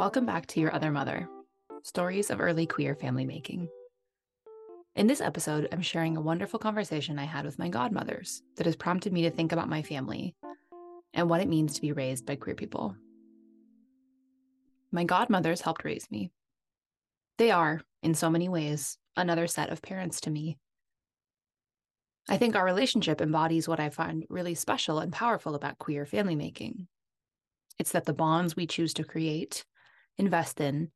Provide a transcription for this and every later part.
Welcome back to Your Other Mother Stories of Early Queer Family Making. In this episode, I'm sharing a wonderful conversation I had with my godmothers that has prompted me to think about my family and what it means to be raised by queer people. My godmothers helped raise me. They are, in so many ways, another set of parents to me. I think our relationship embodies what I find really special and powerful about queer family making. It's that the bonds we choose to create, invest in,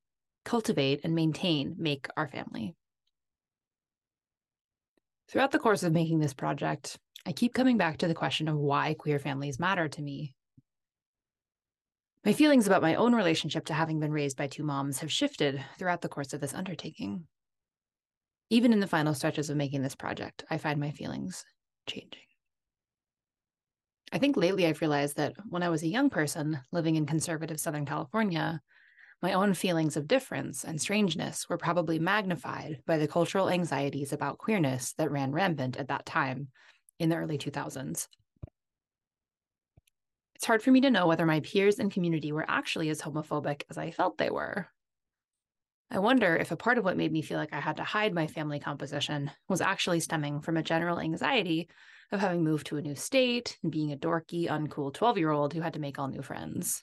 cultivate, and maintain make our family. Throughout the course of making this project, I keep coming back to the question of why queer families matter to me. My feelings about my own relationship to having been raised by two moms have shifted throughout the course of this undertaking. Even in the final stretches of making this project, I find my feelings changing. I think lately I've realized that when I was a young person living in conservative Southern California, my own feelings of difference and strangeness were probably magnified by the cultural anxieties about queerness that ran rampant at that time in the early 2000s. It's hard for me to know whether my peers and community were actually as homophobic as I felt they were. I wonder if a part of what made me feel like I had to hide my family composition was actually stemming from a general anxiety of having moved to a new state and being a dorky, uncool 12 year old who had to make all new friends.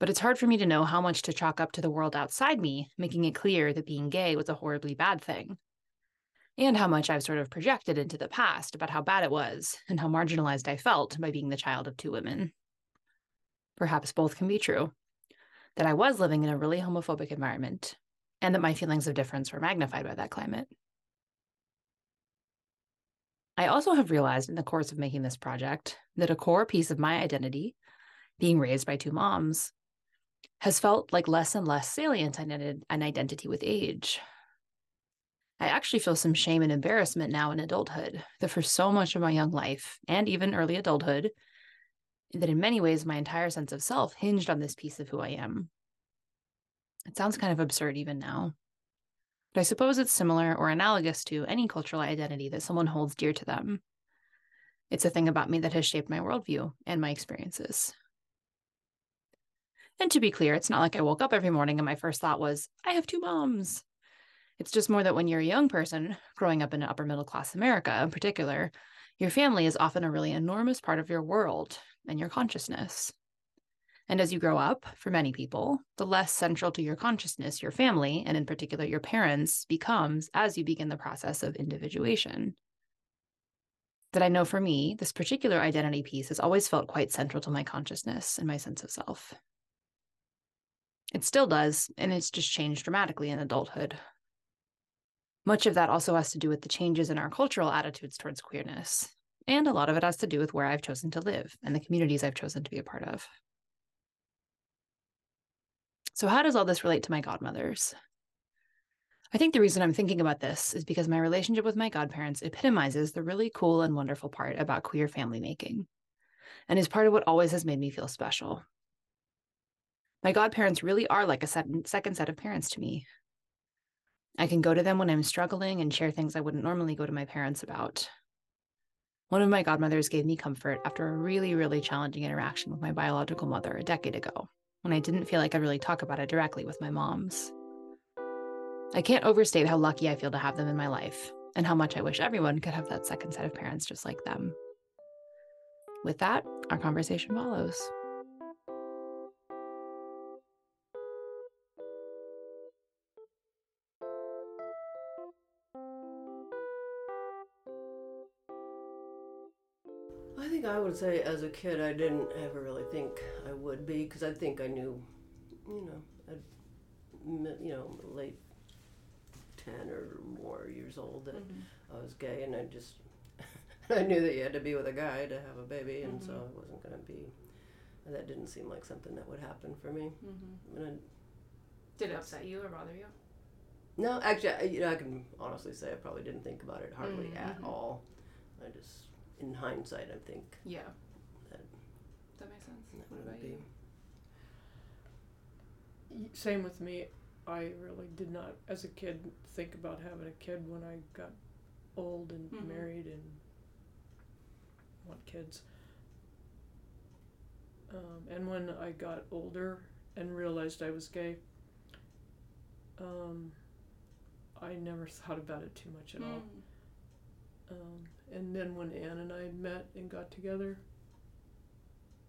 But it's hard for me to know how much to chalk up to the world outside me, making it clear that being gay was a horribly bad thing, and how much I've sort of projected into the past about how bad it was and how marginalized I felt by being the child of two women. Perhaps both can be true that I was living in a really homophobic environment and that my feelings of difference were magnified by that climate. I also have realized in the course of making this project that a core piece of my identity, being raised by two moms, has felt like less and less salient an identity with age. I actually feel some shame and embarrassment now in adulthood that for so much of my young life and even early adulthood, that in many ways my entire sense of self hinged on this piece of who I am. It sounds kind of absurd even now. But I suppose it's similar or analogous to any cultural identity that someone holds dear to them. It's a thing about me that has shaped my worldview and my experiences. And to be clear, it's not like I woke up every morning and my first thought was, I have two moms. It's just more that when you're a young person growing up in upper middle class America in particular, your family is often a really enormous part of your world and your consciousness. And as you grow up, for many people, the less central to your consciousness your family, and in particular your parents, becomes as you begin the process of individuation. That I know for me, this particular identity piece has always felt quite central to my consciousness and my sense of self. It still does, and it's just changed dramatically in adulthood. Much of that also has to do with the changes in our cultural attitudes towards queerness, and a lot of it has to do with where I've chosen to live and the communities I've chosen to be a part of. So, how does all this relate to my godmothers? I think the reason I'm thinking about this is because my relationship with my godparents epitomizes the really cool and wonderful part about queer family making, and is part of what always has made me feel special. My godparents really are like a second set of parents to me. I can go to them when I'm struggling and share things I wouldn't normally go to my parents about. One of my godmothers gave me comfort after a really, really challenging interaction with my biological mother a decade ago, when I didn't feel like I'd really talk about it directly with my moms. I can't overstate how lucky I feel to have them in my life, and how much I wish everyone could have that second set of parents just like them. With that, our conversation follows. I would say as a kid, I didn't ever really think I would be because I think I knew, you know, I'd, you know, late 10 or more years old that mm-hmm. I was gay and I just, I knew that you had to be with a guy to have a baby and mm-hmm. so I wasn't going to be, that didn't seem like something that would happen for me. Mm-hmm. I, Did it upset you or bother you? No, actually, I, you know, I can honestly say I probably didn't think about it hardly at mm-hmm. all. I just in hindsight, I think Yeah. That That makes sense. that What about you? Same with me. I really did not, as a kid, think about having a kid when I got old and Mhm. married and want kids. Um, and when I got older and realized I was gay, um, I never thought about it too much at all. Um, and then when Anne and I met and got together,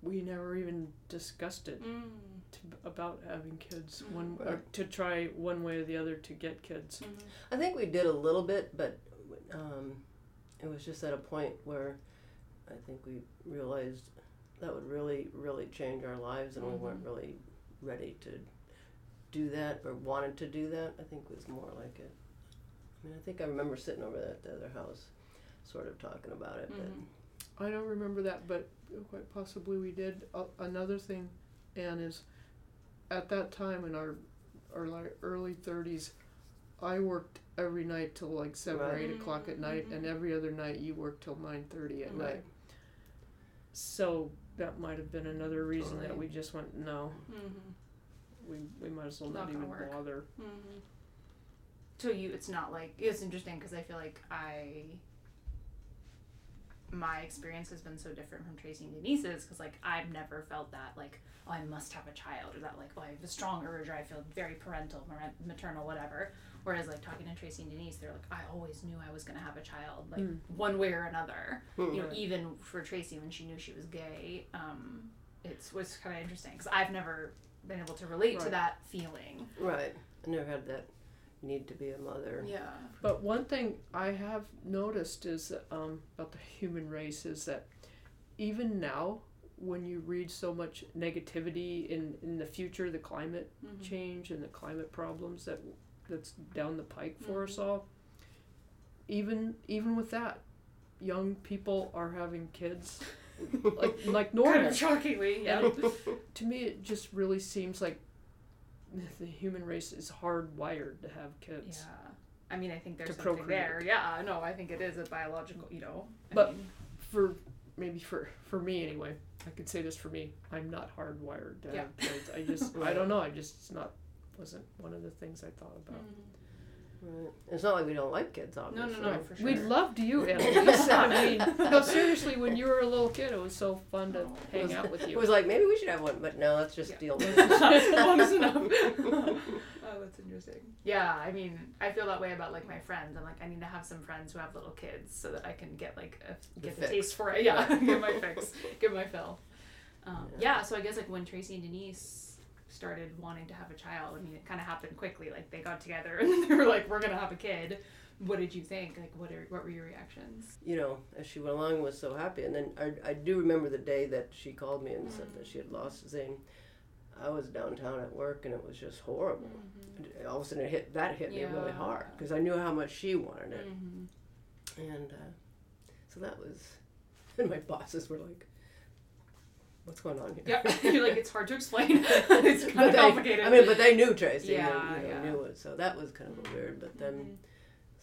we never even discussed it Mm. to, about having kids. Mm. One or to try one way or the other to get kids. Mm-hmm. I think we did a little bit, but um, it was just at a point where I think we realized that would really, really change our lives, and we weren't really ready to do that or wanted to do that. I think was more like it. I mean, I think I remember sitting over at the other house, sort of talking about it. Mhm. I don't remember that, but quite possibly we did. Uh, another thing, Anne, is at that time in our our like early thirties, I worked every night till like seven or Right. eight o'clock at night, and Mhm. every other night you worked till nine thirty at But, night. So that might have been another reason that we just went no. Mm-hmm. We we might as well Not not, gonna even work. bother. Mm-hmm. So you, it's not like it's interesting because I feel like I, my experience has been so different from Tracy and Denise's because like I've never felt that like oh I must have a child or that like oh I have a strong urge or I feel very parental, maternal, whatever. Whereas like talking to Tracy and Denise, they're like I always knew I was gonna have a child like Mm. one way or another. Hmm. You know, even for Tracy when she knew she was gay, um, it was kind of interesting because I've never been able to relate to that feeling. Right. I never had that need to be a mother. Yeah. But one thing I have noticed is um, about the human race is that even now, when you read so much negativity in, in the future, the climate Mhm. change and the climate problems that that's down the pike for us Mhm. all, even even with that, young people are having kids like like normal. Kind of shockingly, yeah. And to me, it just really seems like the human race is hardwired to have kids. Yeah. I mean, I think there's something procreate. there. Yeah, no, I think it is a biological, you know. I But- mean, for maybe for for me anyway i could say this for me i'm not hardwired to Yeah. have kids i just i don't know i just it's not wasn't one of the things i thought about mm. Right. It's not like we don't like kids, obviously. no, obviously. no, for sure. we loved you Annalise. i mean no seriously when you were a little kid it was so fun to Oh. hang out with you. It was like maybe we should have one, but no, let's just Yeah. deal with Close it. enough. oh, that's interesting. Yeah, I mean, I feel that way about like my friends. I'm like, I need to have some friends who have little kids so that I can get like a, get the, fix. taste for it. Yeah, get my fix, get my fill. Um, Yeah. yeah. so I guess like when Tracy and Denise started wanting to have a child, I mean, it kind of happened quickly. Like they got together and they were like, we're gonna have a kid. What did you think? Like, what are what were your reactions? you know, as she went along, was so happy. And then I, I do remember the day that she called me and said that she had lost Zane. I was downtown at work and it was just horrible. All of a sudden, it hit that hit me really hard because I knew how much she wanted it, Mm-hmm. and uh, so that was. And my bosses were like, "What's going on here?" Yeah, you're like it's hard to explain. it's kind But of they- complicated. I mean, but they knew Tracy. Yeah, and they, you know, yeah. knew it. So that was kind of a weird. But then, Mhm.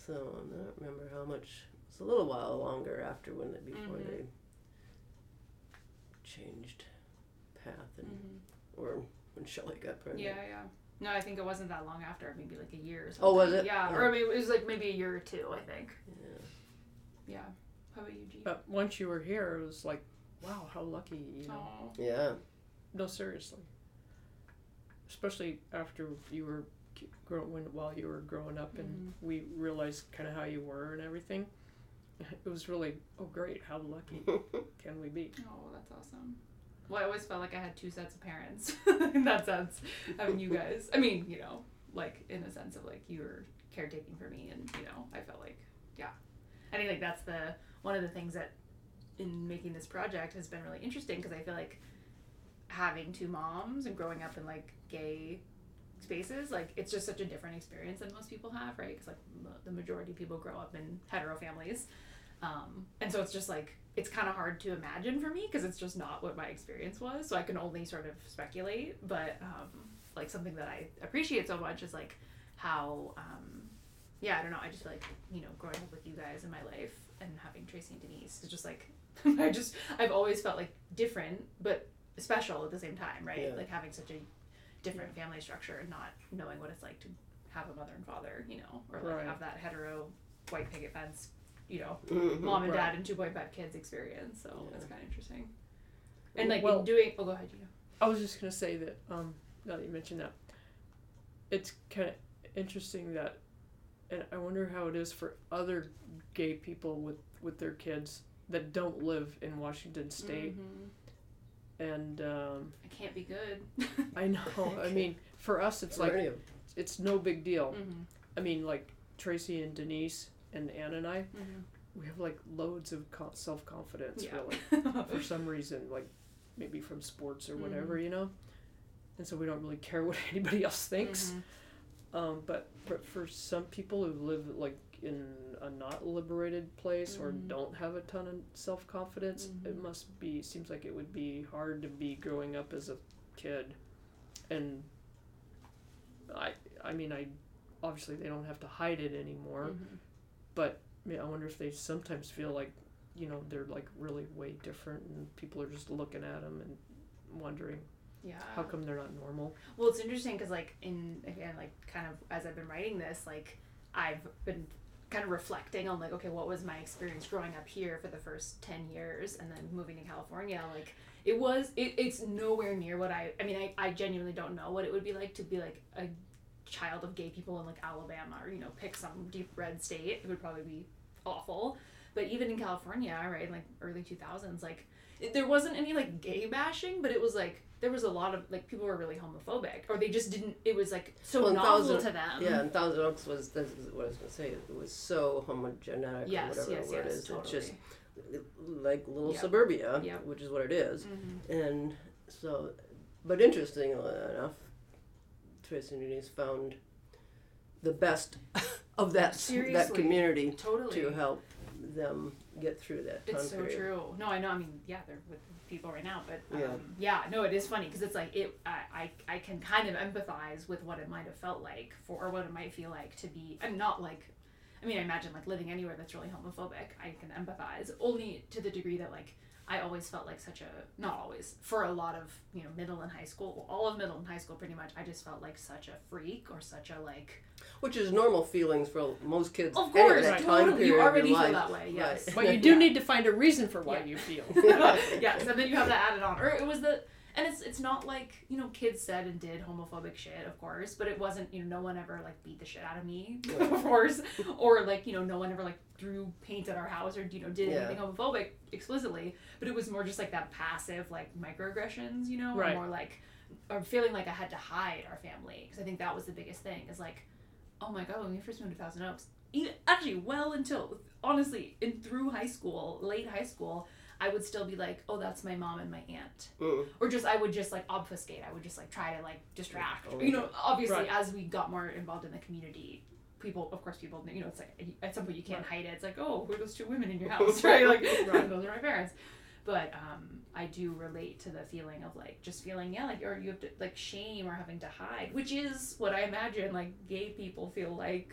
so I don't remember how much. It's a little while longer after when it before Mhm. they changed path and Mhm. or when Shelley got pregnant. Yeah, yeah. No, I think it wasn't that long after, maybe like a year or something. Oh, was it? Yeah, Yeah. or I mean, it was like maybe a year or two, I think. Yeah. Yeah. How about you, G? but once you were here it was like wow how lucky you know Oh. Yeah. no seriously especially after you were ki- grow when while you were growing up and Mm-hmm. we realized kind of how you were and everything it was really oh great how lucky can we be Oh, that's awesome. Well, I always felt like I had two sets of parents in that sense, having you guys. I mean, you know, like in a sense of like you were caretaking for me, and you know, I felt like, yeah. I think like that's the one of the things that in making this project has been really interesting because I feel like having two moms and growing up in like gay spaces, like it's just such a different experience than most people have, right? Because like m- the majority of people grow up in hetero families. Um, and so it's just like it's kind of hard to imagine for me because it's just not what my experience was. So I can only sort of speculate. But um, like something that I appreciate so much is like how um, yeah I don't know I just feel like you know growing up with you guys in my life and having Tracy and Denise is just like I just I've always felt like different but special at the same time right Yeah. like having such a different family structure and not knowing what it's like to have a mother and father you know or like Right. have that hetero white picket fence you know Mhm. mom and Right. dad and two point five kids experience. So Yeah. it's kind of interesting. And like Well- in doing, oh, go ahead, you. I was just gonna say that um, now that you mentioned that, it's kind of interesting that, and I wonder how it is for other gay people with with their kids that don't live in Washington State, Mhm. and um, It can't be good. I know. I mean, for us, it's like it's no big deal. Mhm. I mean, like Tracy and Denise and Anne and I, Mhm. we have like loads of co- self confidence. Yeah. Really, for some reason, like maybe from sports or whatever, you know. And so we don't really care what anybody else thinks. Mhm. Um, but but for some people who live like in a not liberated place or Mhm. don't have a ton of self confidence, it Mhm. must be seems like it would be hard to be growing up as a kid, and I I mean I obviously they don't have to hide it anymore, Mhm. but I wonder if they sometimes feel like you know they're like really way different and people are just looking at them and wondering Yeah. how come they're not normal. Well, it's interesting because, like, in again, like, kind of as I've been writing this, like, I've been kind of reflecting on, like, okay, what was my experience growing up here for the first 10 years and then moving to California? Like, it was, it, it's nowhere near what I, I mean, I, I genuinely don't know what it would be like to be, like, a child of gay people in, like, Alabama or, you know, pick some deep red state. It would probably be awful. But even in California, right, like, early 2000s, like, it, there wasn't any, like, gay bashing, but it was, like, there was a lot of like people were really homophobic or they just didn't it was like so Well, novel Thousand- to them Yeah, and Thousand Oaks was this is what I was gonna say. It was so homogenetic or yes whatever yes the word yes is. totally It's just like little Yep. suburbia, Yep. which is what it is. Mhm. And so, but interestingly enough, Tracy and Denise found the best of that that community totally to help them get through that time it's so period. true no i know i mean yeah they're with people right now but um, Yeah. yeah no it is funny because it's like it I, I i can kind of empathize with what it might have felt like for or what it might feel like to be i'm not like i mean i imagine like living anywhere that's really homophobic i can empathize only to the degree that like I always felt like such a not always for a lot of you know middle and high school all of middle and high school pretty much I just felt like such a freak or such a like Which is normal feelings for most kids. Of course, that time totally. You period of already your feel life. that way, yes. Right. But you do Yeah. need to find a reason for why Yeah. you feel. yes, and then you have that added on. Or it was the and it's it's not like, you know, kids said and did homophobic shit, of course, but it wasn't, you know, no one ever like beat the shit out of me, of course. Or like, you know, no one ever like threw paint at our house or, you know, did Yeah. anything homophobic explicitly. But it was more just like that passive like microaggressions, you know, or more like or feeling like I had to hide our family because I think that was the biggest thing is like, oh my god, when we first moved to Thousand Oaks, even, actually well until honestly in through high school, late high school, I would still be like, oh, that's my mom and my aunt, Mm. or just I would just like obfuscate. I would just like try to like distract. Oh, you know, obviously Right. as we got more involved in the community. People, of course, people. You know, it's like at some point you can't hide it. It's like, oh, who are those two women in your house, right? Like, Right. those are my parents. But um, I do relate to the feeling of like just feeling yeah like or you have to like shame or having to hide, which is what I imagine like gay people feel like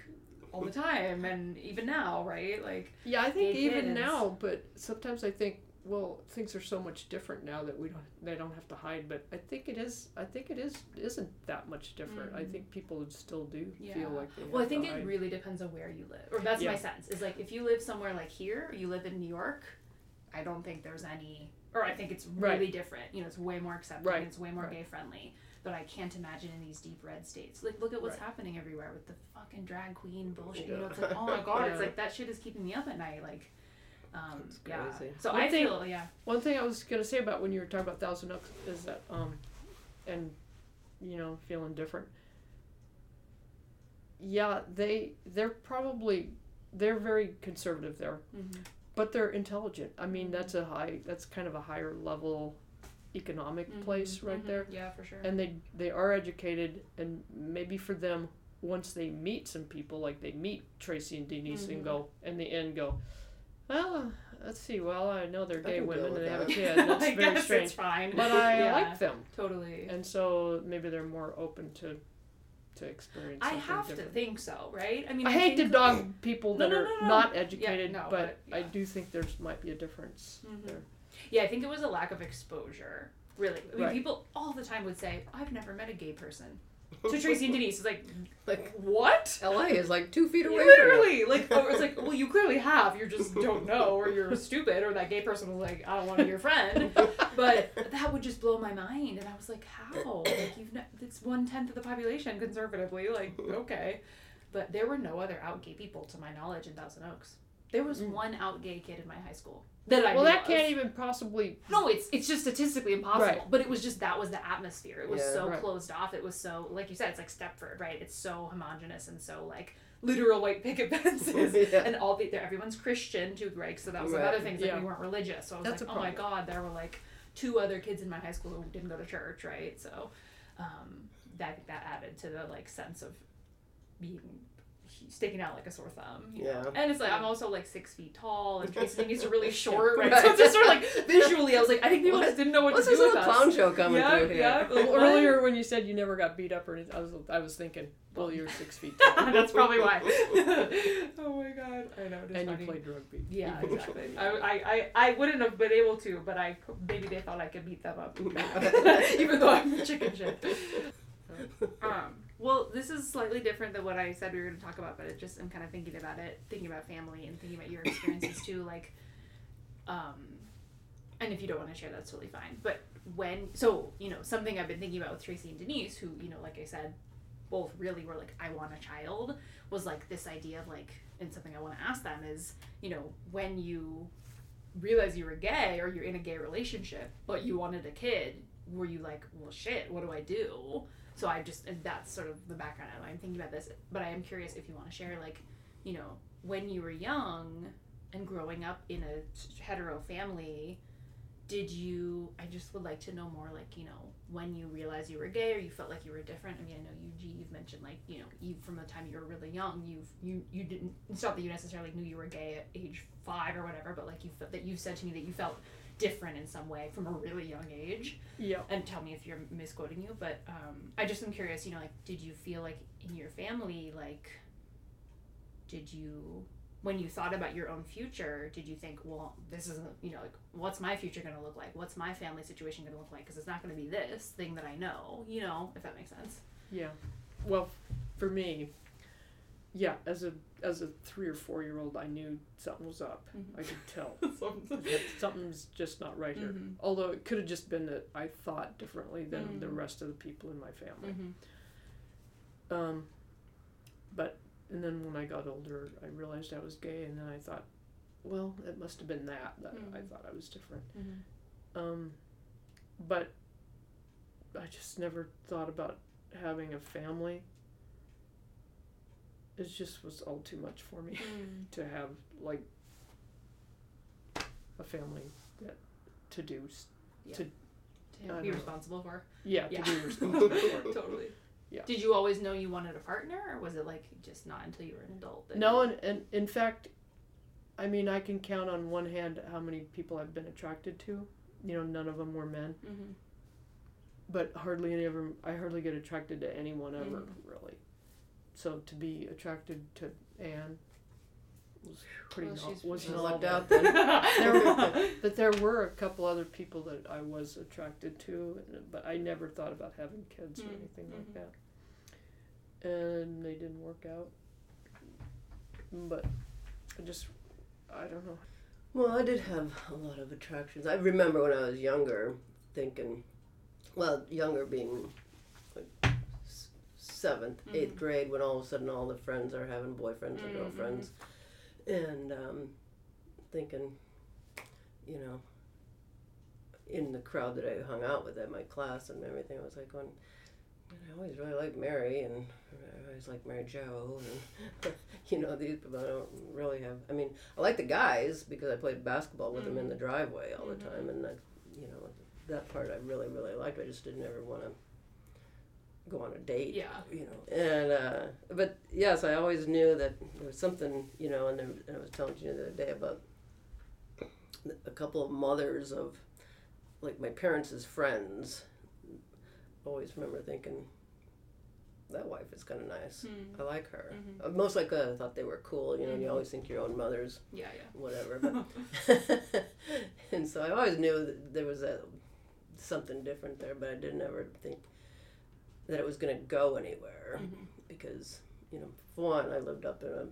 all the time and even now, right? Like Yeah, I think even kids. now, but sometimes I think, well, things are so much different now that we don't they don't have to hide. But I think it is. I think it is isn't that much different. I Mhm. think people still do Yeah. feel like they. Well, I think it hide. really depends on where you live, or that's my sense. Is like if you live somewhere like here, or you live in New York, I don't think there's any, or I think it's Right. really different. You know, it's way more accepting, Right. it's way more Right. gay friendly. But I can't imagine in these deep red states. Like, look at what's Right. happening everywhere with the fucking drag queen bullshit. You know, it's like, oh my god, it's like that shit is keeping me up at night. Like, um, That's yeah. crazy. So One I thing- feel, yeah, One thing I was gonna say about when you were talking about Thousand Oaks is that, um, and you know, feeling different. Yeah, they they're probably they're very conservative there, mm-hmm. but they're intelligent. I mean, that's a high that's kind of a higher level economic place right there. Yeah, for sure. and they they are educated and maybe for them once they meet some people like they meet tracy and denise and go in the end go well let's see well i know they're I gay women and they have a kid that's I very guess strange it's fine. but i yeah, like them totally. and so maybe they're more open to to experience I have to think so, right? I mean, I hate to dog people No, that no, are no, no. not educated, no, but, but, I do think there's might be a difference Mhm. there. Yeah, I think it was a lack of exposure. Really, I mean, Right. people all the time would say, "I've never met a gay person." To Tracy and Denise. It's like, Like what? LA is like two feet away. Literally, like, or it's like, well, you clearly have. You just don't know, or you're stupid, or that gay person was like, I don't want to be your friend. But that would just blow my mind, and I was like, how? Like, you've ne- it's one tenth of the population conservatively. Like, okay, but there were no other out gay people to my knowledge in Thousand Oaks. There was Mm. one out gay kid in my high school that I well, that of. can't even possibly. No, it's it's just statistically impossible. Right. But it was just that was the atmosphere. It was Yeah. so Right. closed off. It was so like you said, it's like Stepford, right? It's so homogenous and so like literal white picket fences. Yeah. And all the there everyone's Christian too, right? So that was Right. another thing that Yeah. we weren't religious. So I was That's like, oh my god, there were like two other kids in my high school who didn't go to church, right? So um, that that added to the like sense of being sticking out like a sore thumb. you know? Yeah. And it's like I'm also like six feet tall, and Tracy is really short, right? Right. So it's just sort of like visually, I was like, I think people What? just didn't know what What's to do with little us. clown show coming yeah, through here? yeah. Well, Like, earlier when you said you never got beat up or anything, I was I was thinking, well, you're six feet tall That's probably why. oh my god, I know. It's and funny. you played rugby. Yeah, exactly. I, I, I, I wouldn't have been able to, but I maybe they thought I could beat them up, even though I'm chicken shit. Um, well, this is slightly different than what I said we were going to talk about, but it just I'm kind of thinking about it, thinking about family and thinking about your experiences too. Like, um, and if you don't want to share, that's totally fine. But when, so you know, something I've been thinking about with Tracy and Denise, who you know, like I said, both really were like, I want a child, was like this idea of like, and something I want to ask them is, you know, when you realize you were gay or you're in a gay relationship, but you wanted a kid, were you like, well, shit, what do I do? So I just, that's sort of the background. of I'm thinking about this, but I am curious if you want to share, like, you know, when you were young and growing up in a hetero family, did you, I just would like to know more, like, you know, when you realized you were gay or you felt like you were different. I mean, I know you you've mentioned, like, you know, you, from the time you were really young, you've, you, you didn't, it's not that you necessarily knew you were gay at age five or whatever, but like you felt that you said to me that you felt different in some way from a really young age Yeah. and tell me if you're misquoting you but um, i just am curious you know like did you feel like in your family like did you when you thought about your own future did you think well this isn't you know like what's my future going to look like what's my family situation going to look like because it's not going to be this thing that i know you know if that makes sense Yeah. Well, for me, yeah, as a as a three or four year old, I knew something was up. Mhm. I could tell something's just not right here. Mhm. Although it could have just been that I thought differently than the Mhm. rest of the people in my family. Mhm. Um, but and then when I got older, I realized I was gay, and then I thought, well, it must have been that that I Mhm. thought I was different. Mhm. Um, but I just never thought about having a family. It just was all too much for me Mm. to have like a family that to do s- to I be know. responsible for yeah, yeah to be responsible for. totally Yeah. did you always know you wanted a partner or was it like just not until you were an adult No, and, and in fact, I mean, I can count on one hand how many people I've been attracted to. You know, none of them were men, Mhm. but hardly any of them. I hardly get attracted to anyone ever, Mhm. really. So to be attracted to Anne was pretty. Well, no- was she's You novel. out then. There But there were a couple other people that I was attracted to, but I never thought about having kids or Mm, anything mhm. like that. And they didn't work out. But I just, I don't know. Well, I did have a lot of attractions. I remember when I was younger thinking, well, younger being like s- seventh, eighth Mhm. grade, when all of a sudden all the friends are having boyfriends and Mhm, girlfriends, and um, thinking, you know, in the crowd that I hung out with at my class and everything, I was like going, "Man, I always really liked Mary, and I always liked Mary Jo, and you know these people. I don't really have. I mean, I like the guys because I played basketball with them in the driveway all the Mhm. time, and that, you know, that part I really really liked. I just didn't ever want to go on a date. Yeah. You know, and uh, but yes, I always knew that there was something. You know, and, there, and I was telling you the other day about a couple of mothers of like my parents' friends. Always remember thinking. That wife is kind of nice. Mm. I like her. Mhm. Uh, Most likely, I thought they were cool. You know, and you always think your own mother's yeah yeah whatever. But and so I always knew that there was a something different there, but I didn't ever think that it was going to go anywhere Mhm. because you know, for one, I lived up in a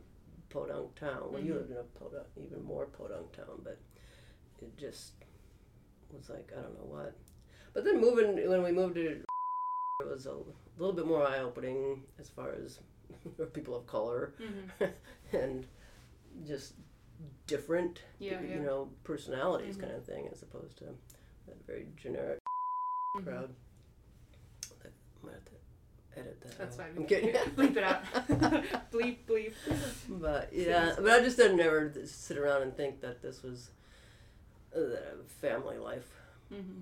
podunk town. Well, you Mhm. lived in a podunk, even more podunk town, but it just was like I don't know what. But then moving when we moved to it was a little bit more eye opening as far as people of color Mhm. and just different Yeah, you yeah. know personalities Mhm. kind of thing as opposed to that very generic Mhm. crowd. That might have to edit that. That's out. fine. I'm kidding. bleep it out. bleep, bleep. But yeah, but I just didn't ever sit around and think that this was uh, family life. Mm-hmm.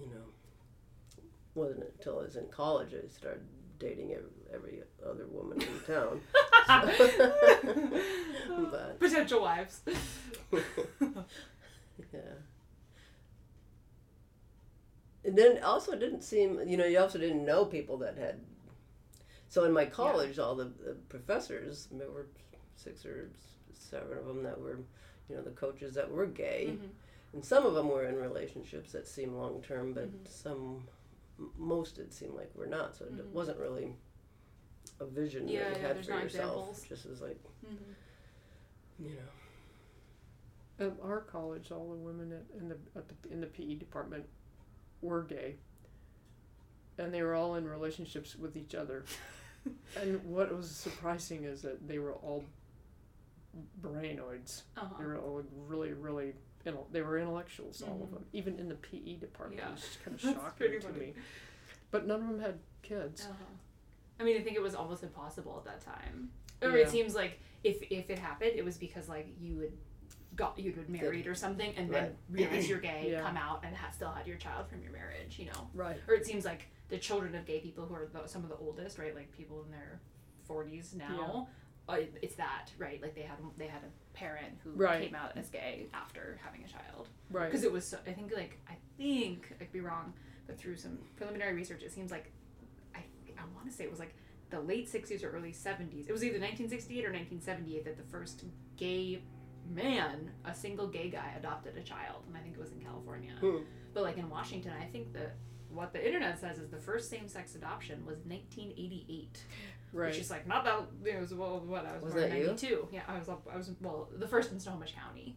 You know, wasn't until I was in college I started dating every, every other woman in town. But- Potential wives. yeah. And then also it didn't seem, you know, you also didn't know people that had. So in my college, all the, the professors, there were six or seven of them that were, you know, the coaches that were gay. Mhm. And some of them were in relationships that seemed long term, but Mhm. some, most it seemed like were not. So it Mhm. wasn't really a vision Yeah, that you yeah, had for not yourself. examples. Just as like, Mm-hmm. you know. At our college, all the women at, in the at the in the PE department were gay, and they were all in relationships with each other. and what was surprising is that they were all brainoids. Uh-huh. They were all really, really. They were intellectuals, all of Mhm. them, even in the PE department. Yeah. It was just kind of shocking to me. But none of them had kids. Uh-huh. I mean, I think it was almost impossible at that time. Or Yeah. it seems like if if it happened, it was because like you had got you had been married or something, and then realize you're gay, Yeah. come out, and ha- still had your child from your marriage. You know, Right. or it seems like the children of gay people who are the, some of the oldest, right? Like people in their forties now. Uh, it's that right? Like they had they had a parent who Right. came out as gay after having a child Right. because it was so, I think like I think I could be wrong, but through some preliminary research, it seems like I I want to say it was like the late '60s or early '70s. It was either 1968 or 1978 that the first gay man, a single gay guy, adopted a child, and I think it was in California. Hmm. But like in Washington, I think that what the internet says is the first same-sex adoption was 1988 Right. which is like not that it was well what I was, Was born in that you? 92 yeah I was up I was well the first in Snohomish County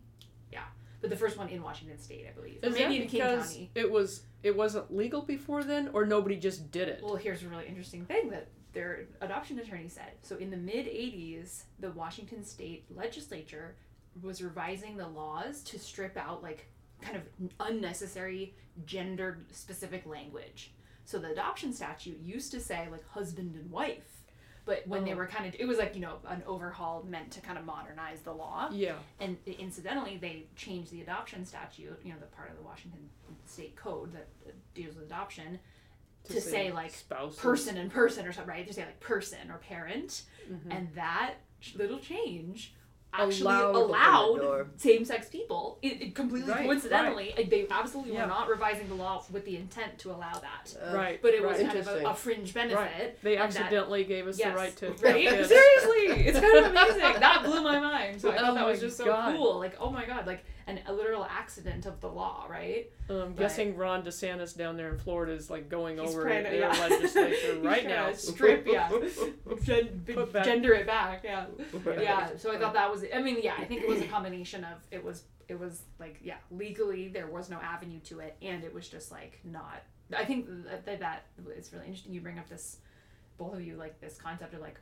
yeah but the first one in Washington State I believe or Is maybe in King County it was it wasn't legal before then, or nobody just did it? well here's a really interesting thing that their adoption attorney said so in the mid 80s the Washington State legislature was revising the laws to strip out like kind of unnecessary gender specific language so the adoption statute used to say like husband and wife but when they Oh. were kind of it was like you know an overhaul meant to kind of modernize the law yeah. and incidentally they changed the adoption statute you know the part of the washington state code that uh, deals with adoption to say, like, spouses. person and person or something right to say like person or parent Mhm. and that little change actually Allowed- allowed, Opened the door. same-sex people it, it completely Right, coincidentally like, they absolutely Yeah. were not revising the law with the intent to allow that Uh, right. but it was right. kind of a, a fringe benefit They and that- accidentally gave us yes, the right to right? Seriously, it's kind of amazing. That blew my mind. So I thought Oh that was just so God. cool. Like, oh my god, like an, a literal accident of the law, right? Um, Right. guessing Ron DeSantis down there in Florida is like going over to- in yeah. their legislature right now. to strip, yeah, Gen- gender it back, yeah, Right. yeah. So I thought that was. I mean, yeah, I think it was a combination of it was it was like yeah, legally there was no avenue to it, and it was just like not. I think that that, that it's really interesting. You bring up this, both of you like this concept of like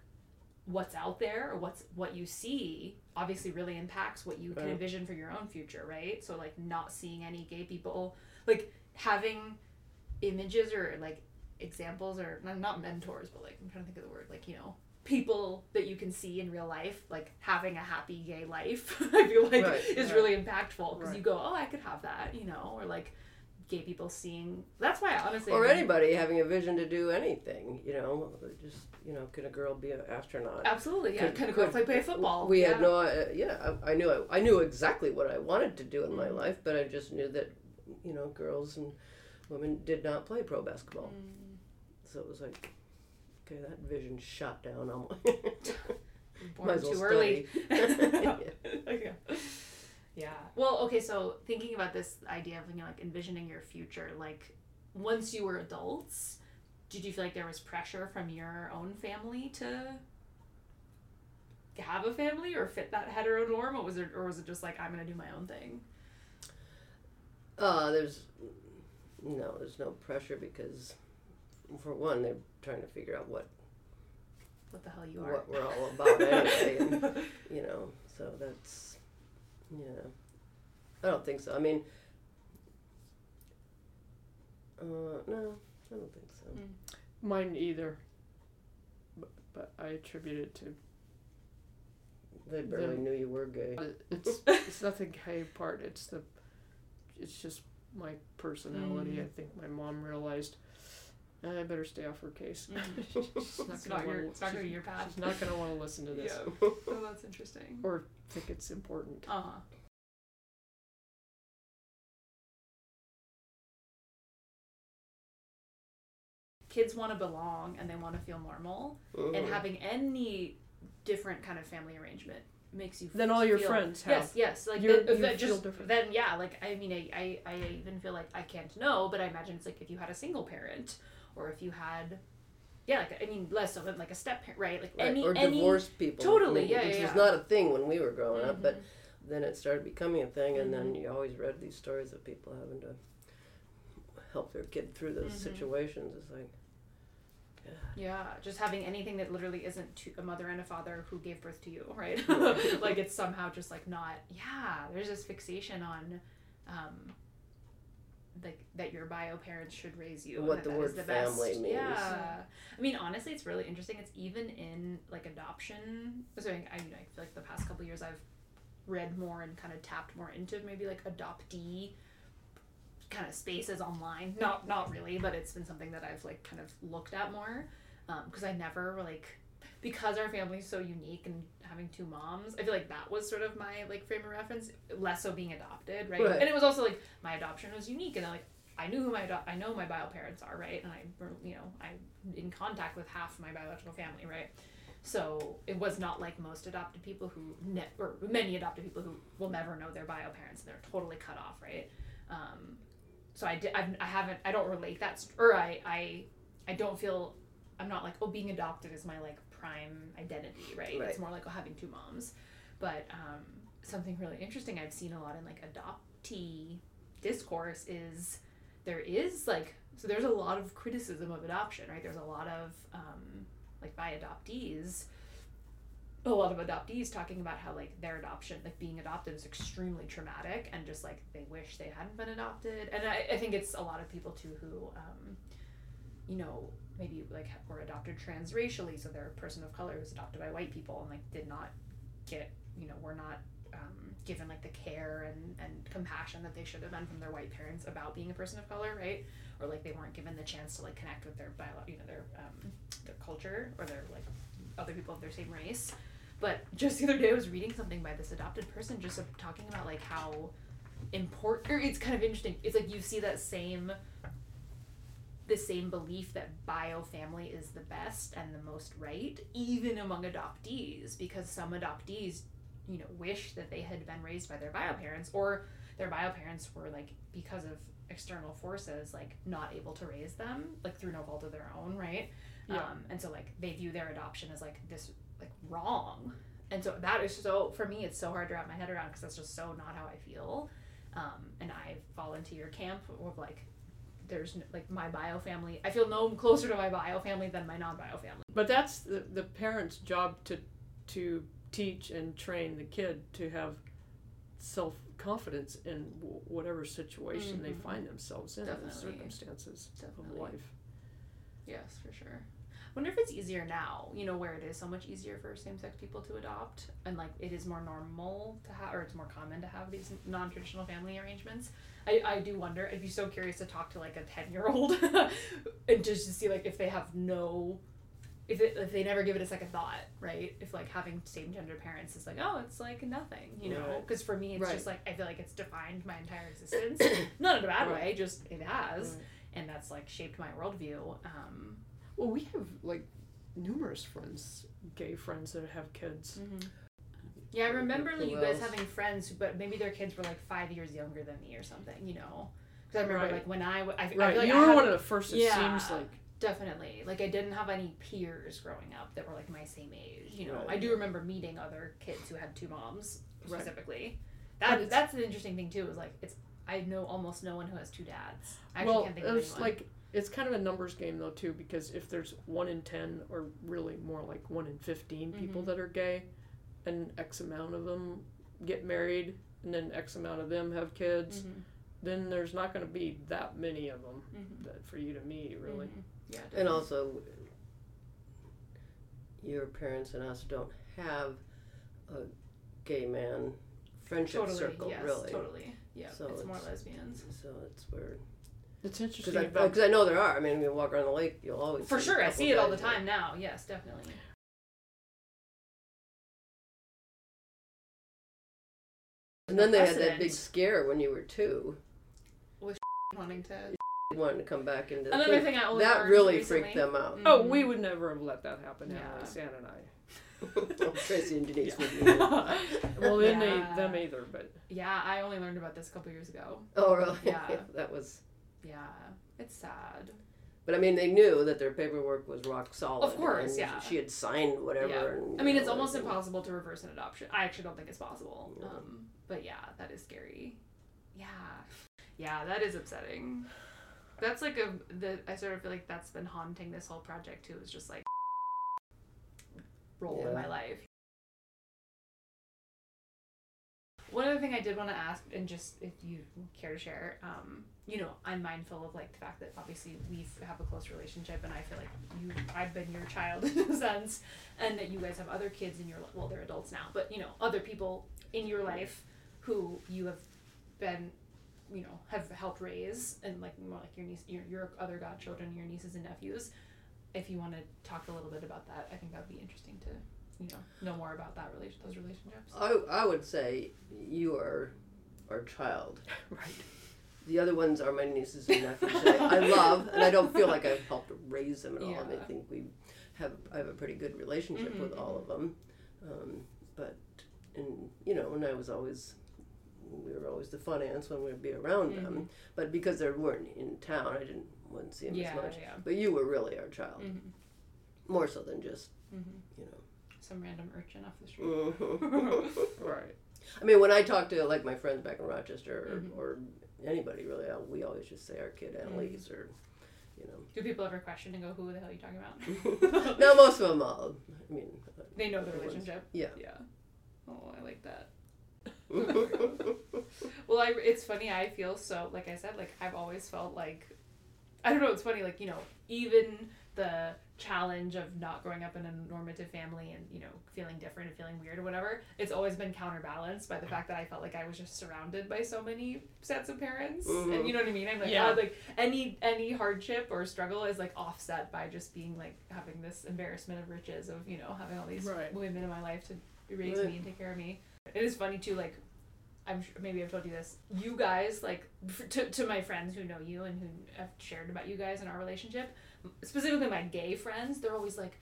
what's out there or what's what you see obviously really impacts what you can envision for your own future right? So like not seeing any gay people like having images or like examples or not- mentors but like i'm trying to think of the word like you know people that you can see in real life like having a happy gay life i feel like Right, is right. really impactful because you go oh i could have that you know or like gay people seeing that's why I honestly or anybody having a vision to do anything, you know, just you know, can a girl be an astronaut? absolutely yeah Could- of go could- play, play football We yeah. had no, uh, yeah, I, I knew I, I knew exactly what I wanted to do in my Mm. life, but I just knew that, you know, girls and women did not play pro basketball, Mm. so it was like, okay, that vision shot down. I'm born might as well too early. yeah. Yeah. Well, okay, so thinking about this idea of you know like envisioning your future, like once you were adults, did you feel like there was pressure from your own family to have a family or fit that heteronorm, or was it, or was it just like I'm gonna do my own thing? Uh, there's no, there's no pressure because, for one, they're trying to figure out what What the hell you are? what we're all about anyway, and, you know. So that's, yeah. I don't think so. I mean, uh, no, I don't think so. Mine either. But, but I attribute it to They barely The- knew you were gay. it's it's nothing gay part. It's the it's just my personality. Mm. I think my mom realized "Eh, I better stay off her case. Mhm. she's It's gonna not your, it's not gonna be your path. She's not gonna want to listen to this Yeah. Oh, that's interesting. or think it's important. Uh huh. Kids want to belong and they want to feel normal, and Mhm. having any different kind of family arrangement makes you Then all your feel- friends have. Yes, yes. Like You- then, you that feel just different. then, yeah. Like I mean, I, I, I even feel like I can't know, but I imagine it's like if you had a single parent, or if you had, yeah, like I mean, less of than like a step parent, right? Like Right, any or any divorced people. totally, I mean, yeah, which yeah, was yeah. not a thing when we were growing up, but Mhm. then it started becoming a thing, and then Mhm. you always read these stories of people having to help their kid through those Mhm. situations. It's like, God. Yeah, just having anything that literally isn't to a mother and a father who gave birth to you, right? Right. like it's somehow just like not. Yeah, there's this fixation on, um, like that your bio parents should raise you. and What that the that word the family best. means. Yeah, I mean honestly, it's really interesting. It's even in like adoption. So I, I, mean, I feel like the past couple years I've read more and kind of tapped more into maybe like adoptee kind of spaces online. Not not really, but it's been something that I've like kind of looked at more um, because I never like because our family's so unique and having two moms. I feel like that was sort of my like frame of reference, less so being adopted, right? Right. And it was also like my adoption was unique, and I like I knew who my ado- I know my bio parents are, right? And I you know I'm in contact with half my biological family, right? So it was not like most adopted people who ne- or many adopted people who will never know their bio parents and they're totally cut off, right? Um, so I, di- I've, I haven't I don't relate that st- or I, I I don't feel I'm not like oh being adopted is my like prime identity right, Right. it's more like having two moms. But um, something really interesting I've seen a lot in like adoptee discourse is there is like so there's a lot of criticism of adoption right? There's a lot of um, like by adoptees a lot of adoptees talking about how like their adoption like being adopted is extremely traumatic and just like they wish they hadn't been adopted. And i, I think it's a lot of people too who um, you know maybe like were adopted transracially so they're a person of color who's adopted by white people and like did not get you know were not um, given like the care and, and compassion that they should have been from their white parents about being a person of color right or like they weren't given the chance to like connect with their bio you know their um, their culture or their like other people of their same race but just the other day I was reading something by this adopted person just talking about like how important it's kind of interesting. It's like you see that same the same belief that bio family is the best and the most right, even among adoptees, because some adoptees, you know, wish that they had been raised by their bio parents or their bio parents were like because of external forces like not able to raise them like through no fault of their own right? Yeah. um, and so like they view their adoption as like this like wrong. And so that is so for me it's so hard to wrap my head around because that's just so not how i feel. Um, and i fall into your camp of like there's like my bio family i feel no closer to my bio family than my non-bio family But that's the, the parent's job to to teach and train the kid to have self confidence in w- whatever situation they Mhm. find themselves in, the circumstances Definitely. of life. Yes, for sure. Wonder if it's easier now, you know, where it is so much easier for same sex people to adopt and like it is more normal to have or it's more common to have these non traditional family arrangements. I, I do wonder, I'd be so curious to talk to like a 10 year old and just to see like if they have no, if, it, if they never give it a second thought, right? If like having same gender parents is like, oh, it's like nothing, you know? Right. Because for me, it's Right. just like, I feel like it's defined my entire existence. Not in a bad Right. way, just it has Right. and that's like shaped my worldview. Um, Well, we have like numerous friends, gay friends that have kids. Mm-hmm. Yeah, I remember Who like, you guys else? having friends, but maybe their kids were like five years younger than me or something, you know? Because I remember Right. like when I, w- I, I Right, feel like you I were had- one of the first. It Yeah. seems like Definitely. Like I didn't have any peers growing up that were like my same age. You know, Right. I do remember meeting other kids who had two moms Right. specifically. But That it's- that's an interesting thing too. Is like it's I know almost no one who has two dads. I actually well, can't think of it's anyone. like it's kind of a numbers game though too because if there's one in ten or really more like one in 15 people Mhm. that are gay, and X amount of them get married, and then X amount of them have kids, Mhm, then there's not going to be that many of them mhm, that for you to meet really. mhm. Yeah. And also, your parents and us don't have a gay man friendship totally. circle, yes, really. Totally. Yeah. So it's more it's- lesbians. So it's weird. It's Because interesting I, I know there are. I mean, when you walk around the lake, you'll always For see sure, I see it all the guys that- time now. Yes, definitely. And then they had that big scare when you were two. With Wanting to. They wanted to come back into the Another thing. thing I only That really recently- freaked them out. Oh, Mhm. we would never have let that happen, Yeah. Emily, Stan and I. Tracy and Denise Yeah. would be. Well, then Yeah. they them either, but Yeah, I only learned about this a couple years ago. Oh, really? Yeah. that was. Yeah, it's sad. But I mean, they knew that their paperwork was rock solid. Of course, and yeah. She had signed whatever. Yeah. And, I mean, you it's almost everything. impossible to reverse an adoption. I actually don't think it's possible. Yeah. Um, but yeah, that is scary. Yeah, yeah, that is upsetting. That's like a the I sort of feel like that's been haunting this whole project too. Is just like role in my life. One other thing I did want to ask, and just if you care to share, um, you know, I'm mindful of like the fact that obviously we have a close relationship, and I feel like you, I've been your child in a sense, and that you guys have other kids in your li- well, they're adults now, but you know, other people in your life who you have been, you know, have helped raise, and like more like your niece, your your other godchildren, your nieces and nephews. If you want to talk a little bit about that, I think that would be interesting to, you know, know more about that relation, those relationships. I, I would say you are our child. right. The other ones are my nieces and nephews. that I, I love, and I don't feel like I've helped raise them at all. Yeah. I think we have I have a pretty good relationship Mhm, with all of them. Um, but and you know, and I was always we were always the fun aunts when we'd be around Mhm. them. But because they weren't in town, I didn't wouldn't see them Yeah, as much. yeah. But you were really our child, Mm-hmm. more so than just Mm-hmm. you know. Some random urchin off the street. Mhm. Right. I mean, when I talk to like my friends back in Rochester or, Mhm. or anybody really, uh, we always just say our kid Mm-hmm. Or, you know. Do people ever question and go, "Who the hell are you talking about?" no, most of them all. Uh, I mean, uh, they know the Other ones. relationship. yeah. Yeah. Oh, I like that. Well, I, it's funny. I feel so, like I said, like I've always felt like, I don't know. It's funny, like you know, even the challenge of not growing up in a normative family and you know feeling different and feeling weird or whatever, it's always been counterbalanced by the fact that I felt like I was just surrounded by so many sets of parents, and you know what I mean. I'm like, Yeah. uh, like any any hardship or struggle is like offset by just being like having this embarrassment of riches of you know having all these Right. women in my life to raise Right. me and take care of me. It is funny too, like I'm sure maybe I've told you this. You guys, like f- to, to my friends who know you and who have shared about you guys and our relationship, specifically my gay friends, they're always like,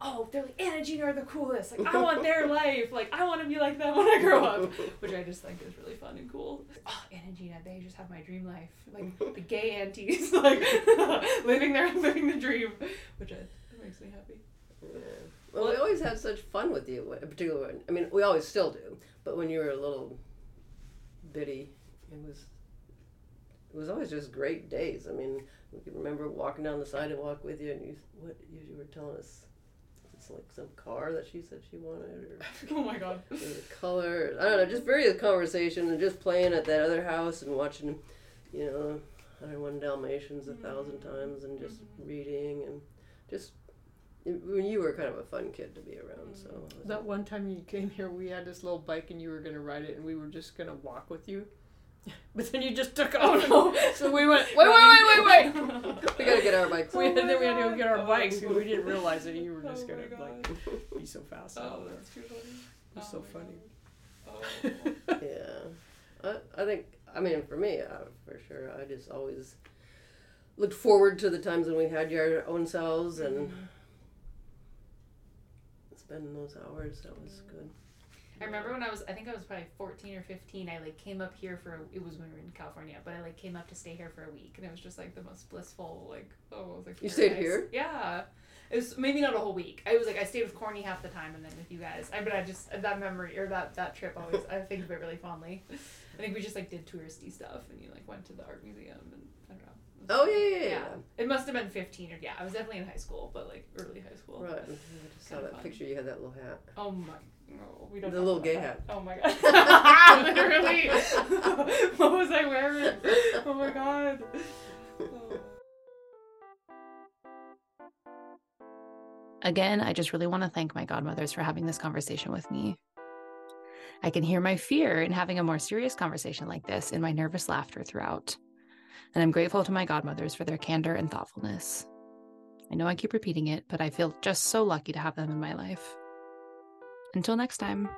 "Oh, they're like Anne and Gina are the coolest. Like I want their life. Like I want to be like them when I grow up." Which I just think is really fun and cool. Oh, Anne and Gina, they just have my dream life. Like the gay aunties, like living their living the dream, which I, that makes me happy. Yeah. Well, we always had such fun with you, particularly. When, I mean, we always still do. But when you were a little bitty, it was it was always just great days. I mean, we can remember walking down the sidewalk with you, and you what you, you were telling us. It's like some car that she said she wanted, or oh my god. or the color. I don't know, just various conversations and just playing at that other house and watching, you know, 101 Dalmatians a thousand Mhm. times and just Mhm. reading and just. When you were kind of a fun kid to be around, so That one time you came here, we had this little bike and you were gonna ride it, and we were just gonna walk with you. But then you just took off. Oh no! So we went. Wait, wait, wait, wait, wait. we gotta get our bikes. we, Oh and then my we had to go get our Oh. bikes because we didn't realize that you were Oh just my gonna like be so fast. out Oh, there. that's too funny. It was Oh so funny. Oh. Yeah, I, I think I mean for me, uh, for sure, I just always looked forward to the times when we had your own selves and Mhm. spending those hours. That was good. I remember when I was, I think I was probably 14 or 15. I like came up here for, it was when we were in California, but I like came up to stay here for a week, and it was just like the most blissful, like, oh, it was like. You stayed here? Yeah. It was maybe not a whole week. I was like, I stayed with Corny half the time, and then with you guys. I, but I just that memory or that that trip always, I think of it really fondly. I think we just like did touristy stuff, and you like went to the art museum, and I don't know. Oh yeah, yeah, yeah. yeah. It must have been 15 or yeah. I was definitely in high school, but like early high school. Right. I just saw that fun. picture. You had that little hat. Oh my. No, we don't. The little gay that. hat. Oh my god. Literally. what was I wearing? Oh my god. Oh. Again, I just really want to thank my godmothers for having this conversation with me. I can hear my fear in having a more serious conversation like this in my nervous laughter throughout. And I'm grateful to my godmothers for their candor and thoughtfulness. I know I keep repeating it, but I feel just so lucky to have them in my life. Until next time.